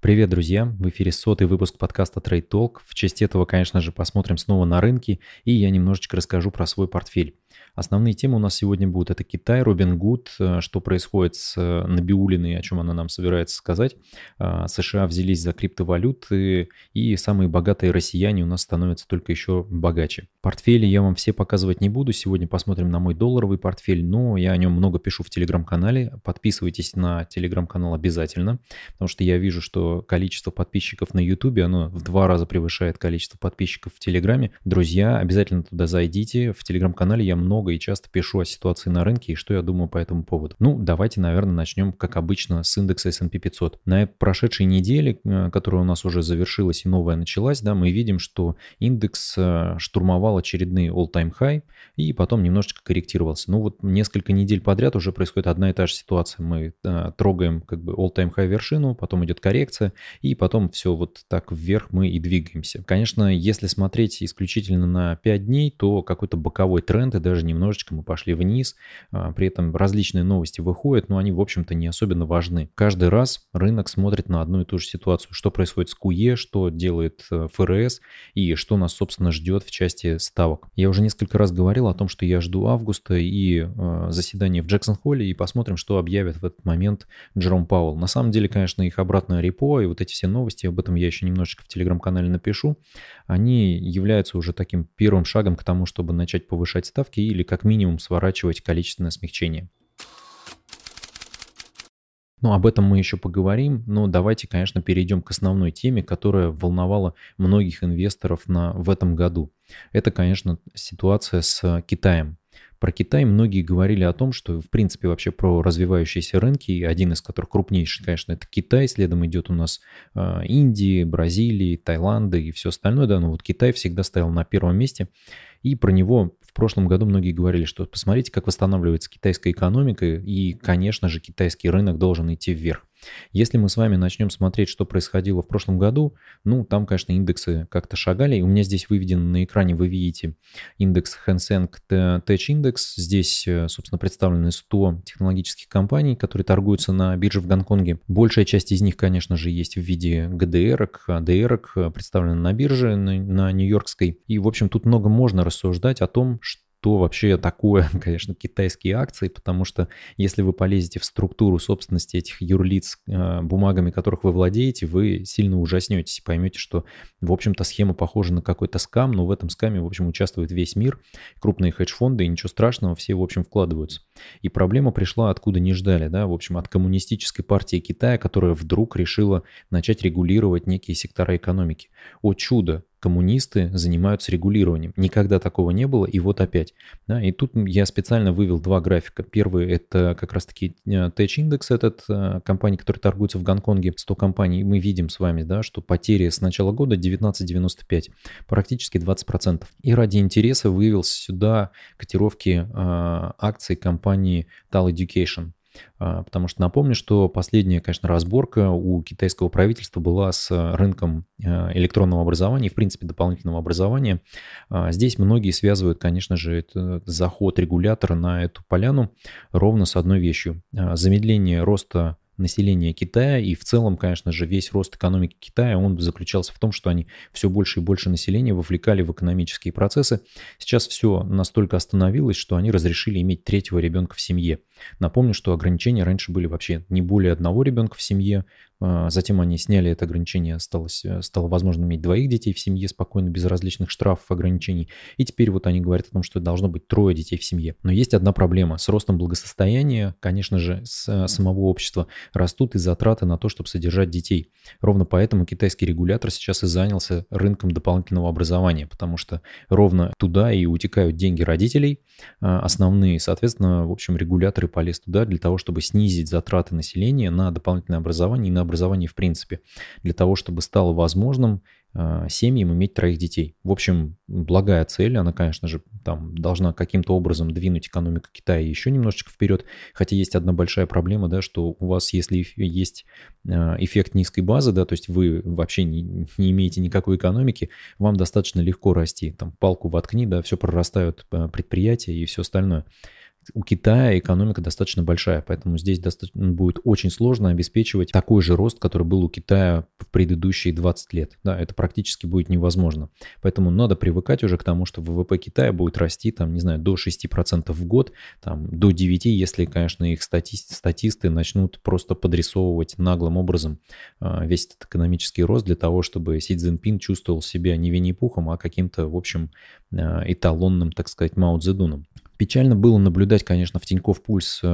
Привет, друзья! В эфире сотый выпуск подкаста Trade Talk. В честь этого, конечно же, посмотрим снова на рынки, и я немножечко расскажу про свой портфель. Основные темы у нас сегодня будут. Это Китай, Робин Гуд, э, что происходит с э, Набиулиной, о чем она нам собирается сказать. А, США взялись за криптовалюты, и самые богатые россияне у нас становятся только еще богаче. Портфели я вам все показывать не буду. Сегодня посмотрим на мой долларовый портфель, но я о нем много пишу в телеграм-канале. Подписывайтесь на телеграм-канал обязательно, потому что я вижу, что количество подписчиков на ютубе, оно в два раза превышает количество подписчиков в телеграме. Друзья, обязательно туда зайдите. В телеграм-канале я много и часто пишу о ситуации на рынке и что я думаю по этому поводу. Ну, давайте, наверное, начнем, как обычно, с индекса S&P 500. На прошедшей неделе, э, которая у нас уже завершилась и новая началась, да, мы видим, что индекс э, штурмовал очередные all-time high и потом немножечко корректировался. Ну, вот несколько недель подряд уже происходит одна и та же ситуация. Мы э, трогаем как бы all-time high вершину, потом идет коррекция, и потом все вот так вверх мы и двигаемся. Конечно, если смотреть исключительно на 5 дней, то какой-то боковой тренд и даже немножечко мы пошли вниз. А, при этом различные новости выходят, но они, в общем-то, не особенно важны. Каждый раз рынок смотрит на одну и ту же ситуацию. Что происходит с КУЕ, что делает э, ФРС и что нас, собственно, ждет в части ставок. Я уже несколько раз говорил о том, что я жду августа и э, заседание в Джексон-Холле и посмотрим, что объявит в этот момент Джером Пауэлл. На самом деле, конечно, их обратное репо и вот эти все новости, об этом я еще немножечко в телеграм-канале напишу, они являются уже таким первым шагом к тому, чтобы начать повышать ставки или как минимум сворачивать количественное смягчение. Ну, об этом мы еще поговорим, но давайте, конечно, перейдем к основной теме, которая волновала многих инвесторов на, в этом году. Это, конечно, ситуация с Китаем. Про Китай многие говорили о том, что, в принципе, вообще про развивающиеся рынки, один из которых крупнейший, конечно, это Китай, следом идет у нас э, Индия, Бразилия, Таиланд и все остальное, да, но вот Китай всегда стоял на первом месте, и про него в прошлом году многие говорили, что посмотрите, как восстанавливается китайская экономика, и, конечно же, китайский рынок должен идти вверх. Если мы с вами начнем смотреть, что происходило в прошлом году, ну, там, конечно, индексы как-то шагали. И у меня здесь выведен на экране, вы видите индекс Hang Tech Index. Здесь, э, собственно, представлены 100 технологических компаний, которые торгуются на бирже в Гонконге. Большая часть из них, конечно же, есть в виде ADR, э, представлены на бирже, на, на Нью-Йоркской. И, в общем, тут много можно рассуждать о том, что что вообще такое, конечно, китайские акции, потому что если вы полезете в структуру собственности этих юрлиц, э, бумагами которых вы владеете, вы сильно ужаснетесь и поймете, что, в общем-то, схема похожа на какой-то скам, но в этом скаме, в общем, участвует весь мир, крупные хедж-фонды, и ничего страшного, все, в общем, вкладываются. И проблема пришла откуда не ждали, да, в общем, от коммунистической партии Китая, которая вдруг решила начать регулировать некие сектора экономики. О чудо, коммунисты занимаются регулированием. Никогда такого не было, и вот опять. Да, и тут я специально вывел два графика. Первый – это как раз-таки э, Tech Index, этот э, компания, которая торгуется в Гонконге, 100 компаний. Мы видим с вами, да, что потери с начала года 19,95, практически 20%. И ради интереса вывел сюда котировки э, акций компании Tal Education. А, потому что напомню, что последняя, конечно, разборка у китайского правительства была с рынком а, электронного образования и, в принципе, дополнительного образования. А, здесь многие связывают, конечно же, это заход регулятора на эту поляну ровно с одной вещью. Замедление роста населения Китая, и в целом, конечно же, весь рост экономики Китая, он заключался в том, что они все больше и больше населения вовлекали в экономические процессы. Сейчас все настолько остановилось, что они разрешили иметь третьего ребенка в семье. Напомню, что ограничения раньше были вообще не более одного ребенка в семье, а, затем они сняли это ограничение, осталось, э, стало возможно иметь двоих детей в семье спокойно, без различных штрафов, ограничений. И теперь вот они говорят о том, что должно быть трое детей в семье. Но есть одна проблема. С ростом благосостояния, конечно же, с э, самого общества растут и затраты на то, чтобы содержать детей. Ровно поэтому китайский регулятор сейчас и занялся рынком дополнительного образования, потому что ровно туда и утекают деньги родителей а, основные. Соответственно, в общем, регуляторы полез туда для того, чтобы снизить затраты населения на дополнительное образование и на образование в принципе, для того, чтобы стало возможным э, семьям иметь троих детей. В общем, благая цель, она, конечно же, там должна каким-то образом двинуть экономику Китая еще немножечко вперед, хотя есть одна большая проблема, да, что у вас, если есть э, эффект низкой базы, да, то есть вы вообще не, не имеете никакой экономики, вам достаточно легко расти, там палку воткни, да, все прорастают э, предприятия и все остальное. У Китая экономика достаточно большая, поэтому здесь достаточно, будет очень сложно обеспечивать такой же рост, который был у Китая в предыдущие 20 лет. Да, это практически будет невозможно. Поэтому надо привыкать уже к тому, что ВВП Китая будет расти, там, не знаю, до 6% в год, там, до 9%, если, конечно, их стати статисты начнут просто подрисовывать наглым образом э, весь этот экономический рост для того, чтобы Си Цзиньпин чувствовал себя не Винни-Пухом, а каким-то, в общем, э, эталонным, так сказать, Мао Цзэдуном. Печально было наблюдать, конечно, в Тинькофф Пульс э,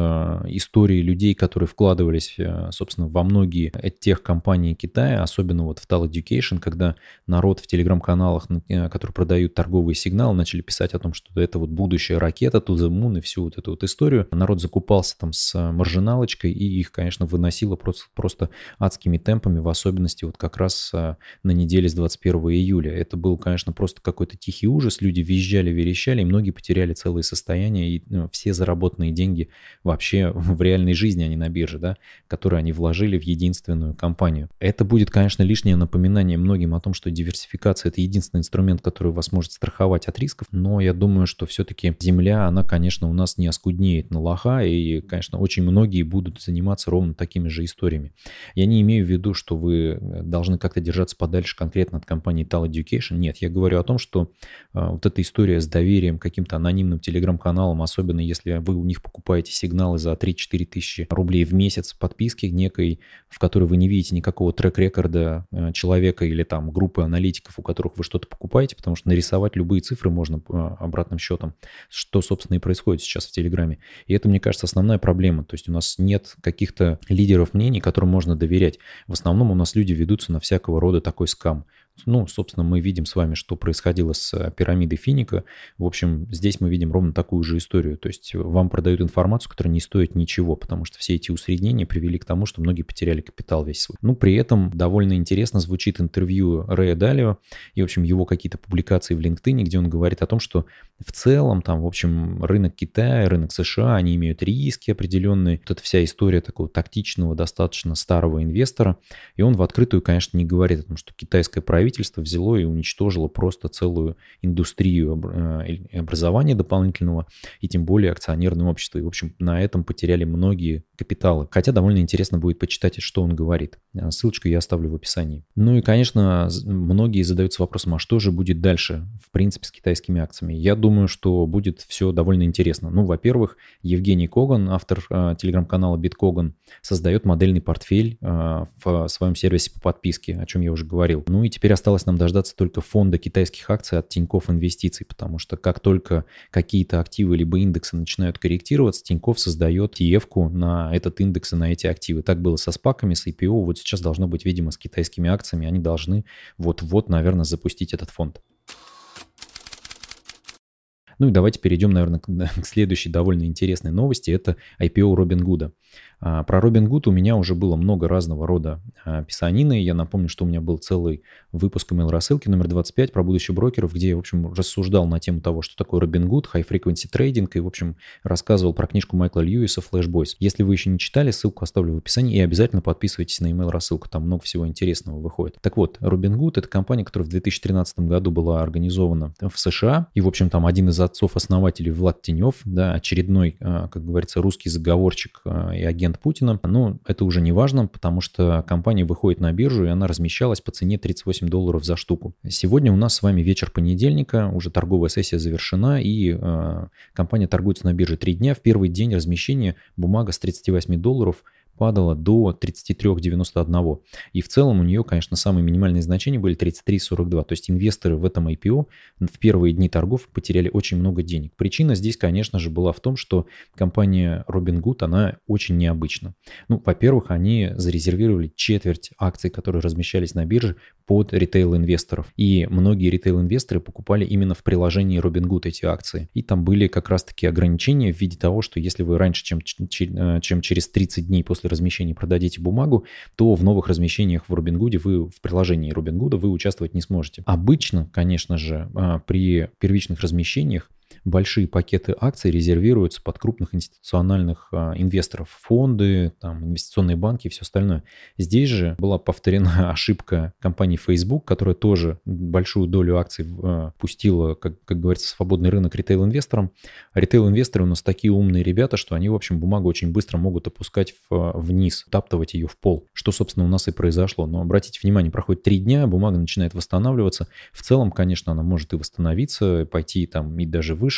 истории людей, которые вкладывались, э, собственно, во многие тех компаний Китая, особенно вот в Tal Education, когда народ в телеграм-каналах, э, которые продают торговые сигналы, начали писать о том, что это вот будущая ракета, to the moon и всю вот эту вот историю. Народ закупался там с маржиналочкой и их, конечно, выносило просто, просто адскими темпами, в особенности вот как раз на неделе с 21 июля. Это был, конечно, просто какой-то тихий ужас, люди визжали, верещали, и многие потеряли целые состояния состояние и ну, все заработанные деньги вообще в реальной жизни, а не на бирже, да, которые они вложили в единственную компанию. Это будет, конечно, лишнее напоминание многим о том, что диверсификация – это единственный инструмент, который вас может страховать от рисков, но я думаю, что все-таки земля, она, конечно, у нас не оскуднеет на лоха, и, конечно, очень многие будут заниматься ровно такими же историями. Я не имею в виду, что вы должны как-то держаться подальше конкретно от компании Tal Education. Нет, я говорю о том, что э, вот эта история с доверием каким-то анонимным телеграм каналам, особенно если вы у них покупаете сигналы за 3-4 тысячи рублей в месяц подписки некой, в которой вы не видите никакого трек-рекорда э, человека или там группы аналитиков, у которых вы что-то покупаете, потому что нарисовать любые цифры можно э, обратным счетом, что, собственно, и происходит сейчас в Телеграме. И это, мне кажется, основная проблема. То есть у нас нет каких-то лидеров мнений, которым можно доверять. В основном у нас люди ведутся на всякого рода такой скам. Ну, собственно, мы видим с вами, что происходило с э, пирамидой Финика. В общем, здесь мы видим ровно такую же историю. То есть вам продают информацию, которая не стоит ничего, потому что все эти усреднения привели к тому, что многие потеряли капитал весь свой. Ну, при этом довольно интересно звучит интервью Рэя Далио и, в общем, его какие-то публикации в LinkedIn, где он говорит о том, что в целом там, в общем, рынок Китая, рынок США, они имеют риски определенные. Вот эта вся история такого тактичного, достаточно старого инвестора. И он в открытую, конечно, не говорит о том, что китайское правительство правительство взяло и уничтожило просто целую индустрию э, образования дополнительного и тем более акционерное общество. И, в общем, на этом потеряли многие капиталы. Хотя довольно интересно будет почитать, что он говорит. Э, ссылочку я оставлю в описании. Ну и, конечно, многие задаются вопросом, а что же будет дальше, в принципе, с китайскими акциями? Я думаю, что будет все довольно интересно. Ну, во-первых, Евгений Коган, автор э, телеграм-канала BitKogan, создает модельный портфель э, в своем сервисе по подписке, о чем я уже говорил. Ну и теперь осталось нам дождаться только фонда китайских акций от Тинькофф Инвестиций, потому что как только какие-то активы либо индексы начинают корректироваться, Тинькофф создает tf на этот индекс и на эти активы. Так было со спаками, с IPO, вот сейчас должно быть, видимо, с китайскими акциями. Они должны вот-вот, наверное, запустить этот фонд. Ну и давайте перейдем, наверное, к следующей довольно интересной новости. Это IPO Робин Гуда. А, про Робин Гуд у меня уже было много разного рода а, писанины. Я напомню, что у меня был целый выпуск email рассылки номер 25 про будущих брокеров, где я, в общем, рассуждал на тему того, что такое Робин Гуд, High Frequency Trading, и, в общем, рассказывал про книжку Майкла Льюиса Flash Boys. Если вы еще не читали, ссылку оставлю в описании, и обязательно подписывайтесь на email рассылку, там много всего интересного выходит. Так вот, Робин Гуд — это компания, которая в 2013 году была организована в США, и, в общем, там один из отцов-основателей Влад Тенев, да, очередной, а, как говорится, русский заговорщик и агент Путина. Но это уже не важно, потому что компания выходит на биржу, и она размещалась по цене 38 долларов за штуку. Сегодня у нас с вами вечер понедельника, уже торговая сессия завершена, и э, компания торгуется на бирже 3 дня. В первый день размещения бумага с 38 долларов – падала до 33,91. И в целом у нее, конечно, самые минимальные значения были 33,42. То есть инвесторы в этом IPO в первые дни торгов потеряли очень много денег. Причина здесь, конечно же, была в том, что компания Robinhood, она очень необычна. Ну, во-первых, они зарезервировали четверть акций, которые размещались на бирже под ритейл-инвесторов. И многие ритейл-инвесторы покупали именно в приложении Robinhood эти акции. И там были как раз-таки ограничения в виде того, что если вы раньше, чем, э, чем через 30 дней после размещения продадите бумагу, то в новых размещениях в Robinhood вы в приложении Robinhood вы участвовать не сможете. Обычно, конечно же, а, при первичных размещениях большие пакеты акций резервируются под крупных институциональных а, инвесторов, фонды, там, инвестиционные банки и все остальное. Здесь же была повторена ошибка компании Facebook, которая тоже большую долю акций а, пустила, как, как говорится, свободный рынок ритейл-инвесторам. Ритейл-инвесторы у нас такие умные ребята, что они, в общем, бумагу очень быстро могут опускать в, вниз, таптывать ее в пол, что, собственно, у нас и произошло. Но обратите внимание, проходит три дня, бумага начинает восстанавливаться. В целом, конечно, она может и восстановиться, пойти там и даже выше,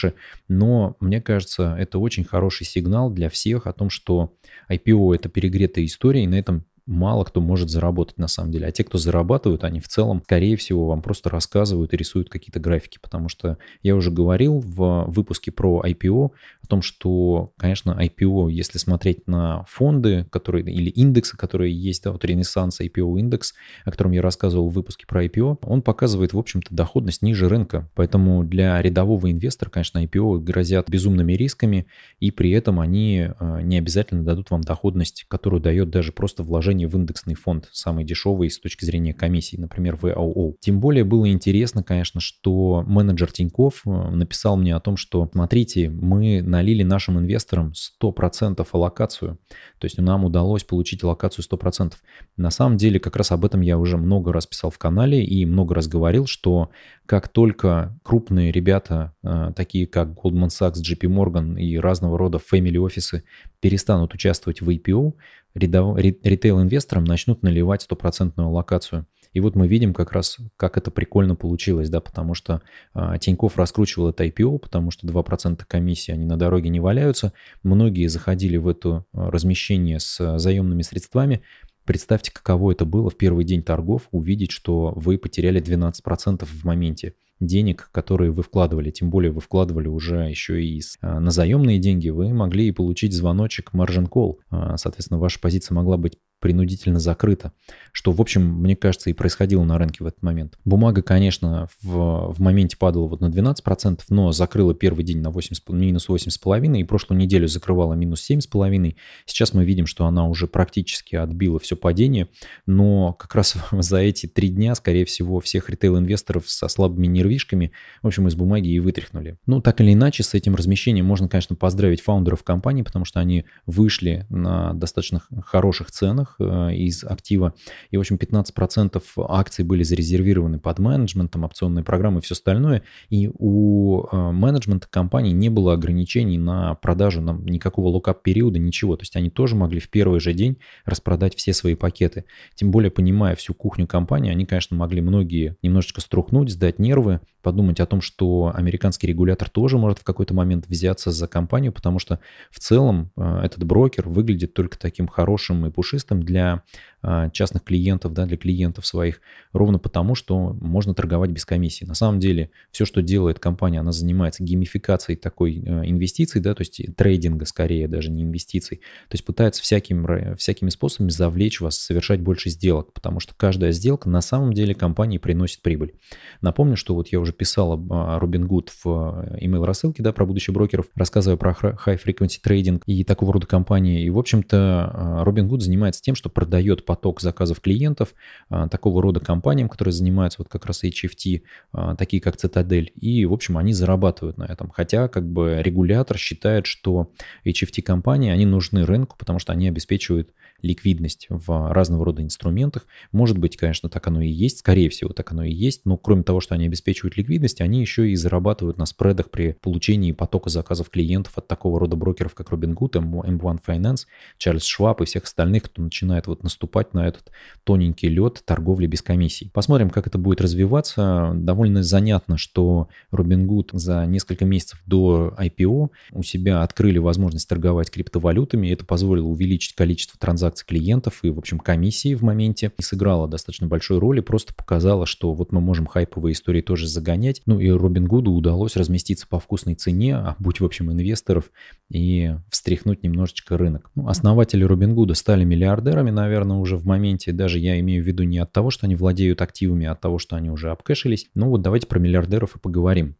но мне кажется, это очень хороший сигнал для всех о том, что IPO это перегретая история, и на этом мало кто может заработать на самом деле. А те, кто зарабатывают, они в целом, скорее всего, вам просто рассказывают и рисуют какие-то графики. Потому что я уже говорил в выпуске про IPO о том, что, конечно, IPO, если смотреть на фонды, которые или индексы, которые есть, да, вот Ренессанс IPO индекс, о котором я рассказывал в выпуске про IPO, он показывает, в общем-то, доходность ниже рынка. Поэтому для рядового инвестора, конечно, IPO грозят безумными рисками, и при этом они э, не обязательно дадут вам доходность, которую дает даже просто вложение в индексный фонд, самый дешевый с точки зрения комиссии, например, VOO. Тем более было интересно, конечно, что менеджер Тиньков э, написал мне о том, что, смотрите, мы налили нашим инвесторам 100% аллокацию, то есть нам удалось получить аллокацию 100%. На самом деле, как раз об этом я уже много раз писал в канале и много раз говорил, что как только крупные ребята, э, такие как Goldman Sachs, JP Morgan и разного рода family офисы перестанут участвовать в IPO, ритейл-инвесторам начнут наливать стопроцентную локацию. И вот мы видим как раз, как это прикольно получилось, да, потому что а, Тиньков раскручивал это IPO, потому что 2% комиссии, они на дороге не валяются. Многие заходили в это а, размещение с а, заемными средствами. Представьте, каково это было в первый день торгов увидеть, что вы потеряли 12% в моменте денег, которые вы вкладывали, тем более вы вкладывали уже еще и а, на заемные деньги, вы могли и получить звоночек margin call. Соответственно, ваша позиция могла быть принудительно закрыто, что, в общем, мне кажется, и происходило на рынке в этот момент. Бумага, конечно, в, в моменте падала вот на 12%, но закрыла первый день на 8, минус 8,5% и прошлую неделю закрывала минус 7,5%. Сейчас мы видим, что она уже практически отбила все падение, но как раз за эти три дня, скорее всего, всех ритейл-инвесторов со слабыми нервишками, в общем, из бумаги и вытряхнули. Ну, так или иначе, с этим размещением можно, конечно, поздравить фаундеров компании, потому что они вышли на достаточно хороших ценах, акциях э, из актива. И, в общем, 15% акций были зарезервированы под менеджментом, опционные программы и все остальное. И у э, менеджмента компании не было ограничений на продажу, на никакого локап периода, ничего. То есть они тоже могли в первый же день распродать все свои пакеты. Тем более, понимая всю кухню компании, они, конечно, могли многие немножечко струхнуть, сдать нервы, подумать о том, что американский регулятор тоже может в какой-то момент взяться за компанию, потому что в целом э, этот брокер выглядит только таким хорошим и пушистым, для частных клиентов, да, для клиентов своих, ровно потому, что можно торговать без комиссии. На самом деле, все, что делает компания, она занимается геймификацией такой э, инвестиций, да, то есть трейдинга скорее, даже не инвестиций. То есть пытается всяким, всякими способами завлечь вас, совершать больше сделок, потому что каждая сделка на самом деле компании приносит прибыль. Напомню, что вот я уже писал об Robinhood в э, email рассылке, да, про будущих брокеров, рассказывая про high frequency trading и такого рода компании. И, в общем-то, Robinhood занимается тем, что продает поток заказов клиентов а, такого рода компаниям, которые занимаются вот как раз HFT, а, такие как Citadel, и, в общем, они зарабатывают на этом. Хотя, как бы, регулятор считает, что HFT-компании, они нужны рынку, потому что они обеспечивают ликвидность в разного рода инструментах. Может быть, конечно, так оно и есть, скорее всего, так оно и есть, но кроме того, что они обеспечивают ликвидность, они еще и зарабатывают на спредах при получении потока заказов клиентов от такого рода брокеров, как Robinhood, M1 Finance, Charles Schwab и всех остальных, кто начинает вот наступать на этот тоненький лед торговли без комиссий. Посмотрим, как это будет развиваться. Довольно занятно, что Robinhood за несколько месяцев до IPO у себя открыли возможность торговать криптовалютами. Это позволило увеличить количество транзакций транзакций клиентов и, в общем, комиссии в моменте и сыграла достаточно большую роль и просто показала, что вот мы можем хайповые истории тоже загонять. Ну и Робин Гуду удалось разместиться по вкусной цене, а будь, в общем, инвесторов и встряхнуть немножечко рынок. Ну, основатели Робин Гуда стали миллиардерами, наверное, уже в моменте. Даже я имею в виду не от того, что они владеют активами, а от того, что они уже обкэшились. Ну вот давайте про миллиардеров и поговорим.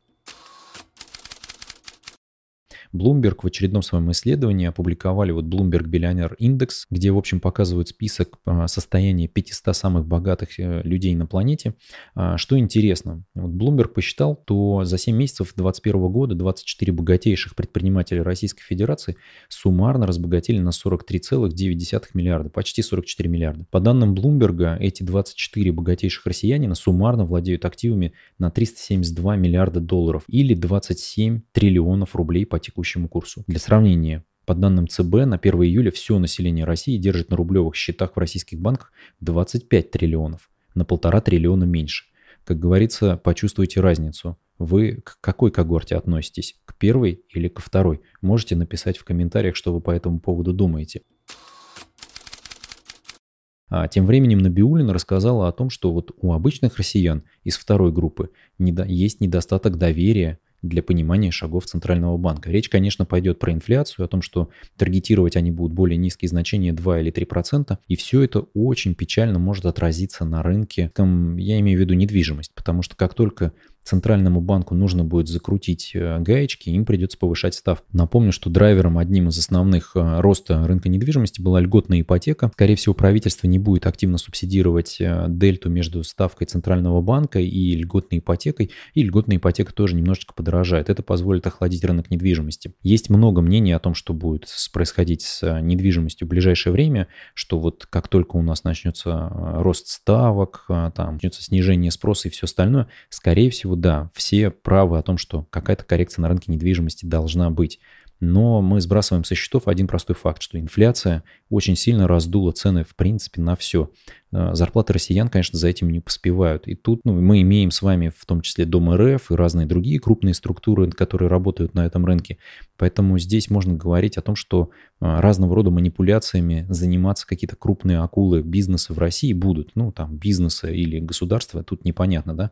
Bloomberg в очередном своем исследовании опубликовали вот Bloomberg Billionaire Index, где, в общем, показывают список а, состояния 500 самых богатых э, людей на планете. А, что интересно, вот Bloomberg посчитал, то за 7 месяцев 2021 года 24 богатейших предпринимателя Российской Федерации суммарно разбогатели на 43,9 миллиарда, почти 44 миллиарда. По данным Блумберга, эти 24 богатейших россиянина суммарно владеют активами на 372 миллиарда долларов или 27 триллионов рублей по текущему курсу. Для сравнения, по данным ЦБ, на 1 июля все население России держит на рублевых счетах в российских банках 25 триллионов, на полтора триллиона меньше. Как говорится, почувствуйте разницу. Вы к какой когорте относитесь? К первой или ко второй? Можете написать в комментариях, что вы по этому поводу думаете. А тем временем Набиулина рассказала о том, что вот у обычных россиян из второй группы есть недостаток доверия для понимания шагов Центрального банка. Речь, конечно, пойдет про инфляцию, о том, что таргетировать они будут более низкие значения 2 или 3 процента, и все это очень печально может отразиться на рынке, там, я имею в виду недвижимость, потому что как только центральному банку нужно будет закрутить э, гаечки, им придется повышать ставку. Напомню, что драйвером одним из основных э, роста рынка недвижимости была льготная ипотека. Скорее всего, правительство не будет активно субсидировать э, дельту между ставкой центрального банка и льготной ипотекой, и льготная ипотека тоже немножечко подорожает. Это позволит охладить рынок недвижимости. Есть много мнений о том, что будет происходить с недвижимостью в ближайшее время, что вот как только у нас начнется рост ставок, там начнется снижение спроса и все остальное, скорее всего, да, все правы о том, что какая-то коррекция на рынке недвижимости должна быть. Но мы сбрасываем со счетов один простой факт, что инфляция очень сильно раздула цены в принципе на все. А, зарплаты россиян, конечно, за этим не поспевают. И тут ну, мы имеем с вами в том числе Дом РФ и разные другие крупные структуры, которые работают на этом рынке. Поэтому здесь можно говорить о том, что а, разного рода манипуляциями заниматься какие-то крупные акулы бизнеса в России будут. Ну, там, бизнеса или государства, тут непонятно, да.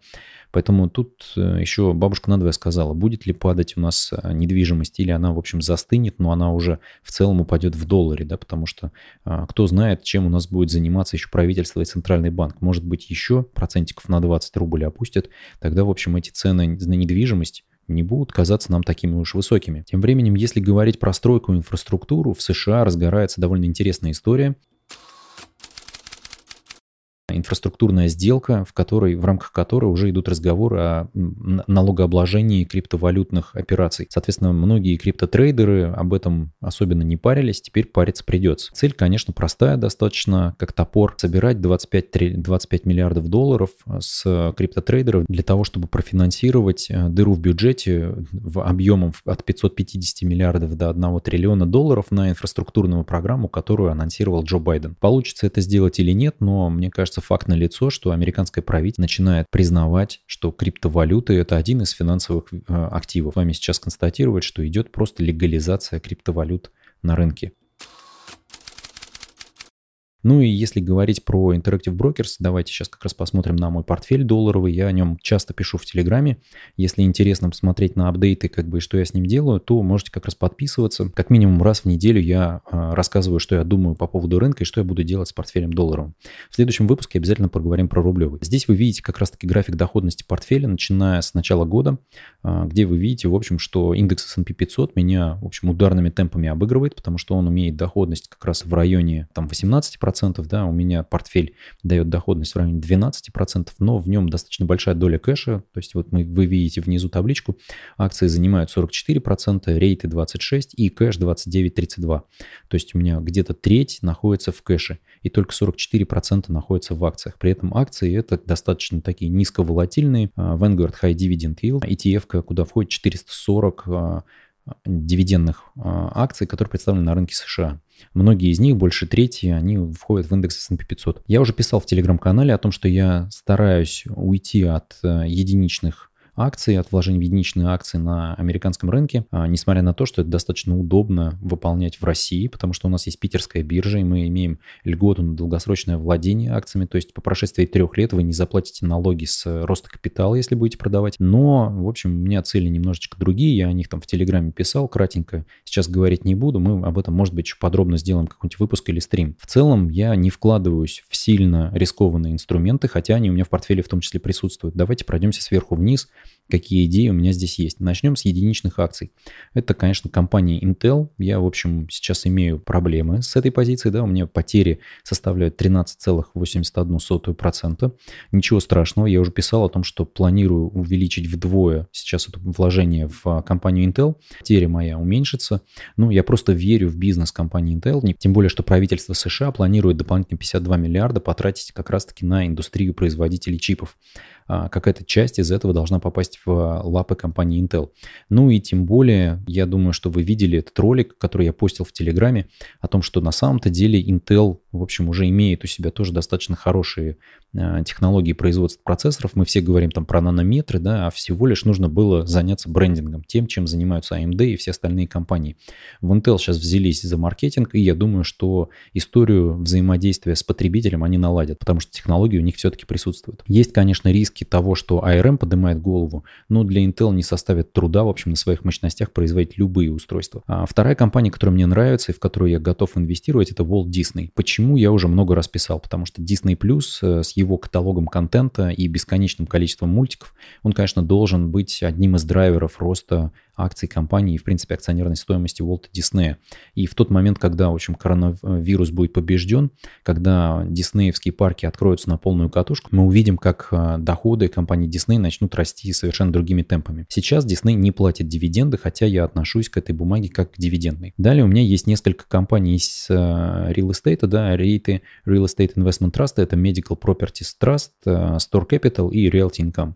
Поэтому тут э, еще бабушка надвое сказала, будет ли падать у нас недвижимость или она, в общем, застынет, но она уже в целом упадет в долларе, да, потому что кто знает, чем у нас будет заниматься еще правительство и центральный банк, может быть, еще процентиков на 20 рублей опустят, тогда, в общем, эти цены на недвижимость не будут казаться нам такими уж высокими. Тем временем, если говорить про стройку и инфраструктуру, в США разгорается довольно интересная история инфраструктурная сделка, в которой, в рамках которой уже идут разговоры о налогообложении криптовалютных операций. Соответственно, многие криптотрейдеры об этом особенно не парились, теперь париться придется. Цель, конечно, простая достаточно, как топор, собирать 25, 25 миллиардов долларов с криптотрейдеров для того, чтобы профинансировать э, дыру в бюджете в объемом от 550 миллиардов до 1 триллиона долларов на инфраструктурную программу, которую анонсировал Джо Байден. Получится это сделать или нет, но мне кажется, факт налицо, что американское правительство начинает признавать, что криптовалюты это один из финансовых э, активов. Вами сейчас констатировать, что идет просто легализация криптовалют на рынке. Ну и если говорить про Interactive Brokers, давайте сейчас как раз посмотрим на мой портфель долларовый. Я о нем часто пишу в Телеграме. Если интересно посмотреть на апдейты, как бы, что я с ним делаю, то можете как раз подписываться. Как минимум раз в неделю я э, рассказываю, что я думаю по поводу рынка и что я буду делать с портфелем долларовым. В следующем выпуске обязательно поговорим про рублевый. Здесь вы видите как раз-таки график доходности портфеля, начиная с начала года, э, где вы видите, в общем, что индекс S&P 500 меня, в общем, ударными темпами обыгрывает, потому что он умеет доходность как раз в районе там 18%, 12%, да, у меня портфель дает доходность в районе 12%, но в нем достаточно большая доля кэша, то есть вот мы, вы видите внизу табличку, акции занимают 44%, рейты 26% и кэш 29,32%. То есть у меня где-то треть находится в кэше, и только 44% находится в акциях. При этом акции это достаточно такие низковолатильные, а, Vanguard High Dividend Yield, ETF, куда входит 440 дивидендных а, акций, которые представлены на рынке США. Многие из них, больше трети, они входят в индекс S&P 500. Я уже писал в телеграм-канале о том, что я стараюсь уйти от э, единичных акции, от вложений в единичные акции на американском рынке, а, несмотря на то, что это достаточно удобно выполнять в России, потому что у нас есть питерская биржа, и мы имеем льготу на долгосрочное владение акциями, то есть по прошествии трех лет вы не заплатите налоги с роста капитала, если будете продавать. Но, в общем, у меня цели немножечко другие, я о них там в Телеграме писал кратенько, сейчас говорить не буду, мы об этом, может быть, еще подробно сделаем какой-нибудь выпуск или стрим. В целом, я не вкладываюсь в сильно рискованные инструменты, хотя они у меня в портфеле в том числе присутствуют. Давайте пройдемся сверху вниз – какие идеи у меня здесь есть. Начнем с единичных акций. Это, конечно, компания Intel. Я, в общем, сейчас имею проблемы с этой позицией. Да, у меня потери составляют 13,81%. Ничего страшного. Я уже писал о том, что планирую увеличить вдвое сейчас это вложение в компанию Intel. Потеря моя уменьшится. Ну, я просто верю в бизнес компании Intel. Тем более, что правительство США планирует дополнительно 52 миллиарда потратить как раз-таки на индустрию производителей чипов. А, какая-то часть из этого должна попасть в лапы компании Intel. Ну и тем более, я думаю, что вы видели этот ролик, который я постил в Телеграме, о том, что на самом-то деле Intel, в общем, уже имеет у себя тоже достаточно хорошие а, технологии производства процессоров. Мы все говорим там про нанометры, да, а всего лишь нужно было заняться брендингом, тем, чем занимаются AMD и все остальные компании. В Intel сейчас взялись за маркетинг, и я думаю, что историю взаимодействия с потребителем они наладят, потому что технологии у них все-таки присутствуют. Есть, конечно, риск риски того, что ARM поднимает голову, но для Intel не составит труда, в общем, на своих мощностях производить любые устройства. А вторая компания, которая мне нравится и в которую я готов инвестировать, это Walt Disney. Почему, я уже много раз писал, потому что Disney Plus э, с его каталогом контента и бесконечным количеством мультиков, он, конечно, должен быть одним из драйверов роста акций компании и, в принципе, акционерной стоимости Уолта Диснея. И в тот момент, когда, в общем, коронавирус будет побежден, когда диснеевские парки откроются на полную катушку, мы увидим, как а, доходы компании Disney начнут расти совершенно другими темпами. Сейчас Disney не платит дивиденды, хотя я отношусь к этой бумаге как к дивидендной. Далее у меня есть несколько компаний из а, real estate, да, REIT, Real Estate Investment Trust, это Medical Properties Trust, а, Store Capital и Realty Income.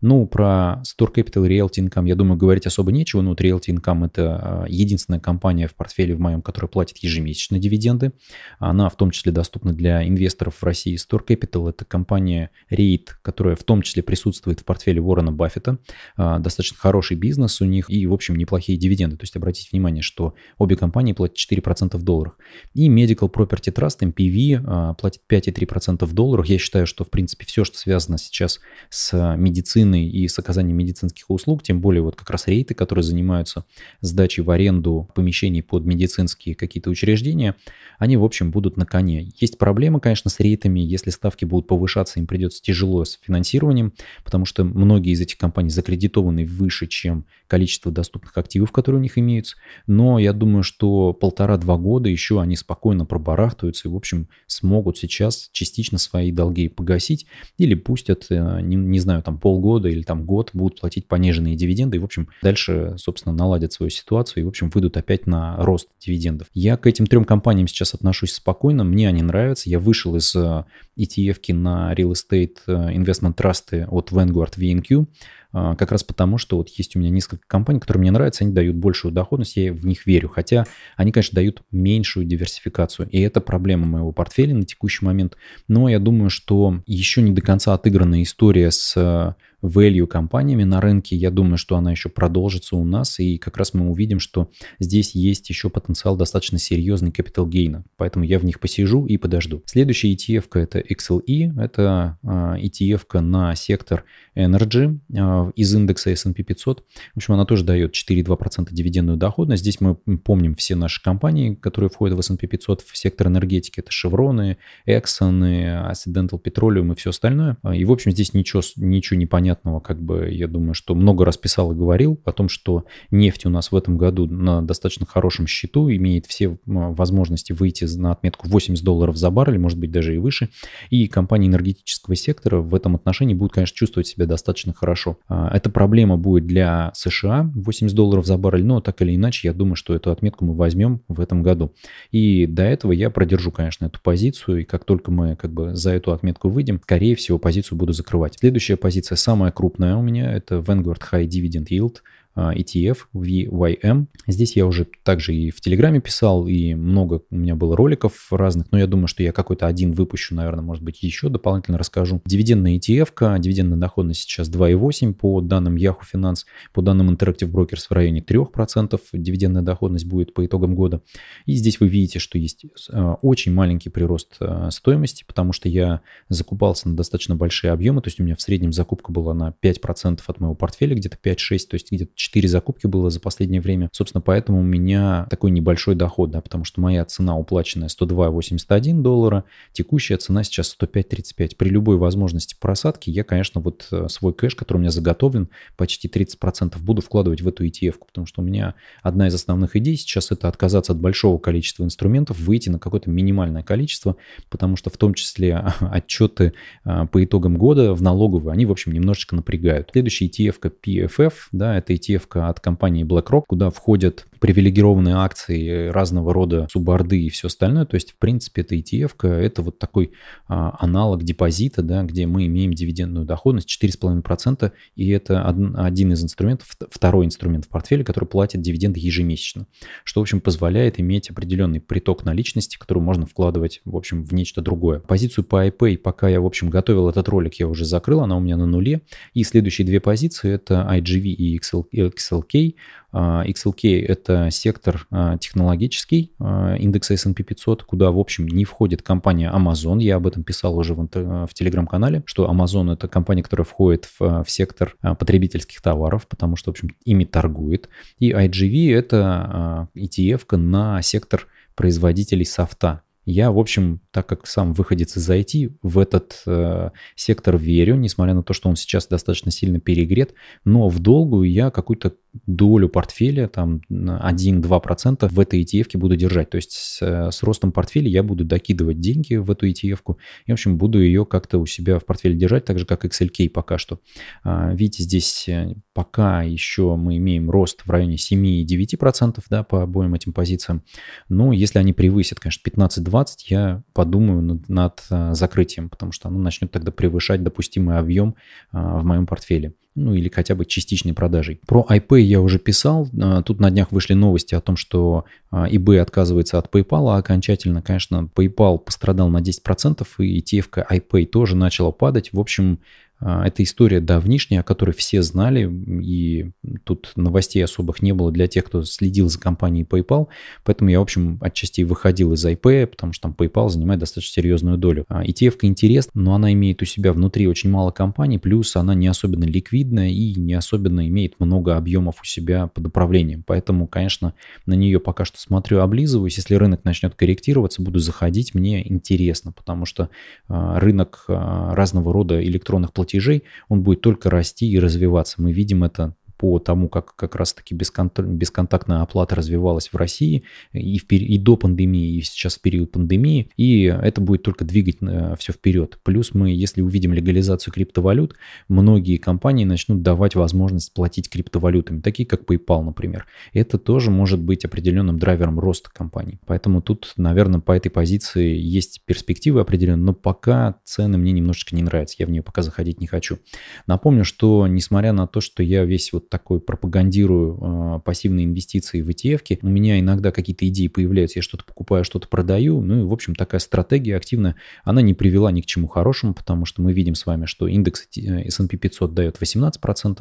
Ну, про Store Capital Realty Income, я думаю, говорить особо нечего. Ну, вот Realty Income – это а, единственная компания в портфеле в моем, которая платит ежемесячно дивиденды. Она в том числе доступна для инвесторов в России. Store Capital – это компания REIT, которая в том числе присутствует в портфеле Уоррена Баффета. А, достаточно хороший бизнес у них и, в общем, неплохие дивиденды. То есть обратите внимание, что обе компании платят 4% в долларах. И Medical Property Trust, MPV, а, платит 5,3% в долларах. Я считаю, что, в принципе, все, что связано сейчас с медициной, медицины и с оказанием медицинских услуг, тем более вот как раз рейты, которые занимаются сдачей в аренду помещений под медицинские какие-то учреждения, они, в общем, будут на коне. Есть проблема, конечно, с рейтами. Если ставки будут повышаться, им придется тяжело с финансированием, потому что многие из этих компаний закредитованы выше, чем количество доступных активов, которые у них имеются. Но я думаю, что полтора-два года еще они спокойно пробарахтаются и, в общем, смогут сейчас частично свои долги погасить или пустят, э, не, не знаю, там полгода года или там год будут платить пониженные дивиденды и, в общем, дальше, собственно, наладят свою ситуацию и, в общем, выйдут опять на рост дивидендов. Я к этим трем компаниям сейчас отношусь спокойно, мне они нравятся. Я вышел из ETF э, на Real Estate э, Investment Trust от Vanguard VNQ, а, как раз потому, что вот есть у меня несколько компаний, которые мне нравятся, они дают большую доходность, я в них верю, хотя они, конечно, дают меньшую диверсификацию, и это проблема моего портфеля на текущий момент, но я думаю, что еще не до конца отыгранная история с value компаниями на рынке. Я думаю, что она еще продолжится у нас, и как раз мы увидим, что здесь есть еще потенциал достаточно серьезный capital гейна, поэтому я в них посижу и подожду. Следующая ETF это XLE, это а, ETF на сектор Energy а, из индекса S&P 500. В общем, она тоже дает 4,2% дивидендную доходность. Здесь мы помним все наши компании, которые входят в S&P 500 в сектор энергетики. Это Chevron, Exxon, Occidental Petroleum и все остальное. И, в общем, здесь ничего, ничего непонятного, как бы, я думаю, что много раз писал и говорил о том, что нефть у нас в этом году на достаточно хорошем счету, имеет все возможности выйти на отметку 80 долларов за баррель, может быть, даже и выше. И компании энергетического сектора в этом отношении будут, конечно, чувствовать себя достаточно хорошо. А, эта проблема будет для США 80 долларов за баррель, но так или иначе, я думаю, что эту отметку мы возьмем в этом году. И до этого я продержу, конечно, эту позицию, и как только мы как бы за эту отметку выйдем, скорее всего, позицию буду закрывать. Следующая позиция, самая крупная у меня, это Vanguard High Dividend Yield – а, ETF VYM. Здесь я уже также и в Телеграме писал, и много у меня было роликов разных, но я думаю, что я какой-то один выпущу, наверное, может быть, еще дополнительно расскажу. Дивидендная ETF, дивидендная доходность сейчас 2,8 по данным Yahoo Finance, по данным Interactive Brokers в районе 3% дивидендная доходность будет по итогам года. И здесь вы видите, что есть а, очень маленький прирост а, стоимости, потому что я закупался на достаточно большие объемы, то есть у меня в среднем закупка была на 5% от моего портфеля, где-то 5-6, то есть где-то 4 закупки было за последнее время. Собственно, поэтому у меня такой небольшой доход, да, потому что моя цена уплаченная 102,81 доллара, текущая цена сейчас 105,35. При любой возможности просадки я, конечно, вот э, свой кэш, который у меня заготовлен, почти 30% буду вкладывать в эту ETF, потому что у меня одна из основных идей сейчас это отказаться от большого количества инструментов, выйти на какое-то минимальное количество, потому что в том числе отчеты а, по итогам года в налоговую, они, в общем, немножечко напрягают. Следующая ETF PFF, да, это ETF от компании BlackRock, куда входят привилегированные акции разного рода суборды и все остальное. То есть, в принципе, эта ETF, это вот такой а, аналог депозита, да, где мы имеем дивидендную доходность 4,5%, и это один из инструментов, второй инструмент в портфеле, который платит дивиденды ежемесячно, что, в общем, позволяет иметь определенный приток наличности, который можно вкладывать, в общем, в нечто другое. Позицию по iPay, пока я, в общем, готовил этот ролик, я уже закрыл, она у меня на нуле. И следующие две позиции это IGV и XLK. XLK – это сектор а, технологический а, индекса S&P 500, куда, в общем, не входит компания Amazon. Я об этом писал уже в, в телеграм-канале, что Amazon – это компания, которая входит в, в сектор а, потребительских товаров, потому что, в общем, ими торгует. И IGV – это ETF на сектор производителей софта. Я, в общем, так как сам выходец из IT, в этот э, сектор верю, несмотря на то, что он сейчас достаточно сильно перегрет, но в долгую я какую-то долю портфеля, там 1-2% в этой ETF буду держать. То есть с, э, с ростом портфеля я буду докидывать деньги в эту ETF, и, в общем, буду ее как-то у себя в портфеле держать, так же, как XLK пока что. А, видите, здесь э, пока еще мы имеем рост в районе 7-9% да, по обоим этим позициям. Но если они превысят, конечно, 15-20, 20, я подумаю над, над э, закрытием, потому что оно начнет тогда превышать допустимый объем в моем портфеле ну или хотя бы частичной продажей. Про iPay я уже писал. А, тут на днях вышли новости о том, что а, eBay отказывается от PayPal а окончательно. Конечно, PayPal пострадал на 10%, и ETF iPay тоже начала падать. В общем, а, это история давнишняя, о которой все знали, и тут новостей особых не было для тех, кто следил за компанией PayPal, поэтому я, в общем, отчасти выходил из IP, потому что там PayPal занимает достаточно серьезную долю. ETF интересна, но она имеет у себя внутри очень мало компаний, плюс она не особенно ликвидная и не особенно имеет много объемов у себя под управлением, поэтому, конечно, на нее пока что смотрю, облизываюсь, если рынок начнет корректироваться, буду заходить, мне интересно, потому что а, рынок а, разного рода электронных платежей платежей, он будет только расти и развиваться. Мы видим это по тому, как как раз-таки бесконтактная оплата развивалась в России и, в, и до пандемии, и сейчас в период пандемии, и это будет только двигать э, все вперед. Плюс мы, если увидим легализацию криптовалют, многие компании начнут давать возможность платить криптовалютами, такие как PayPal, например. Это тоже может быть определенным драйвером роста компаний. Поэтому тут, наверное, по этой позиции есть перспективы определенные, но пока цены мне немножечко не нравятся, я в нее пока заходить не хочу. Напомню, что несмотря на то, что я весь вот такой пропагандирую э, пассивные инвестиции в ETF. У меня иногда какие-то идеи появляются, я что-то покупаю, что-то продаю. Ну и, в общем, такая стратегия активная, она не привела ни к чему хорошему, потому что мы видим с вами, что индекс S&P 500 дает 18%.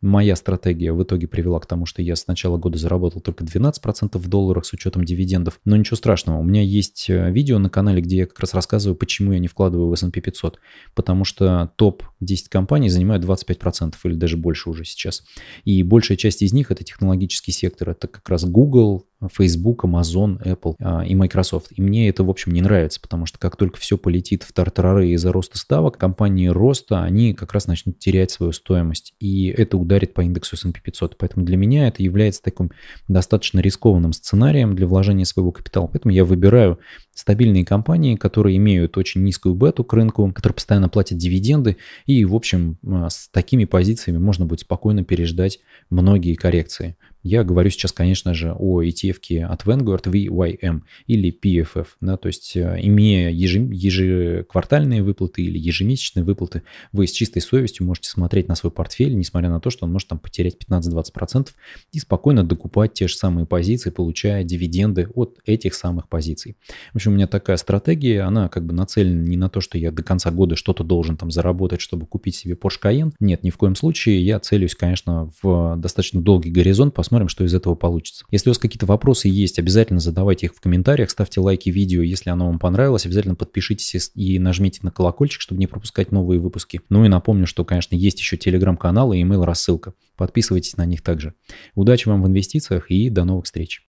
Моя стратегия в итоге привела к тому, что я с начала года заработал только 12% в долларах с учетом дивидендов. Но ничего страшного, у меня есть э, видео на канале, где я как раз рассказываю, почему я не вкладываю в S&P 500. Потому что топ-10 компаний занимают 25% или даже больше уже сейчас. И большая часть из них это технологический сектор. Это как раз Google, Facebook, Amazon, Apple а, и Microsoft. И мне это, в общем, не нравится, потому что как только все полетит в тартарары из-за роста ставок, компании роста, они как раз начнут терять свою стоимость. И это ударит по индексу S&P 500. Поэтому для меня это является таким достаточно рискованным сценарием для вложения своего капитала. Поэтому я выбираю стабильные компании, которые имеют очень низкую бету к рынку, которые постоянно платят дивиденды. И, в общем, а, с такими позициями можно будет спокойно переждать многие коррекции. Я говорю сейчас, конечно же, о ETF от Vanguard VYM или PFF, да, то есть э, имея ежеквартальные выплаты или ежемесячные выплаты, вы с чистой совестью можете смотреть на свой портфель, несмотря на то, что он может там потерять 15-20% и спокойно докупать те же самые позиции, получая дивиденды от этих самых позиций. В общем, у меня такая стратегия, она как бы нацелена не на то, что я до конца года что-то должен там заработать, чтобы купить себе Porsche Cayenne. Нет, ни в коем случае. Я целюсь, конечно, в достаточно долгий горизонт, посмотрим, посмотрим, что из этого получится. Если у вас какие-то вопросы есть, обязательно задавайте их в комментариях, ставьте лайки видео, если оно вам понравилось, обязательно подпишитесь и нажмите на колокольчик, чтобы не пропускать новые выпуски. Ну и напомню, что, конечно, есть еще телеграм-канал и email рассылка. Подписывайтесь на них также. Удачи вам в инвестициях и до новых встреч.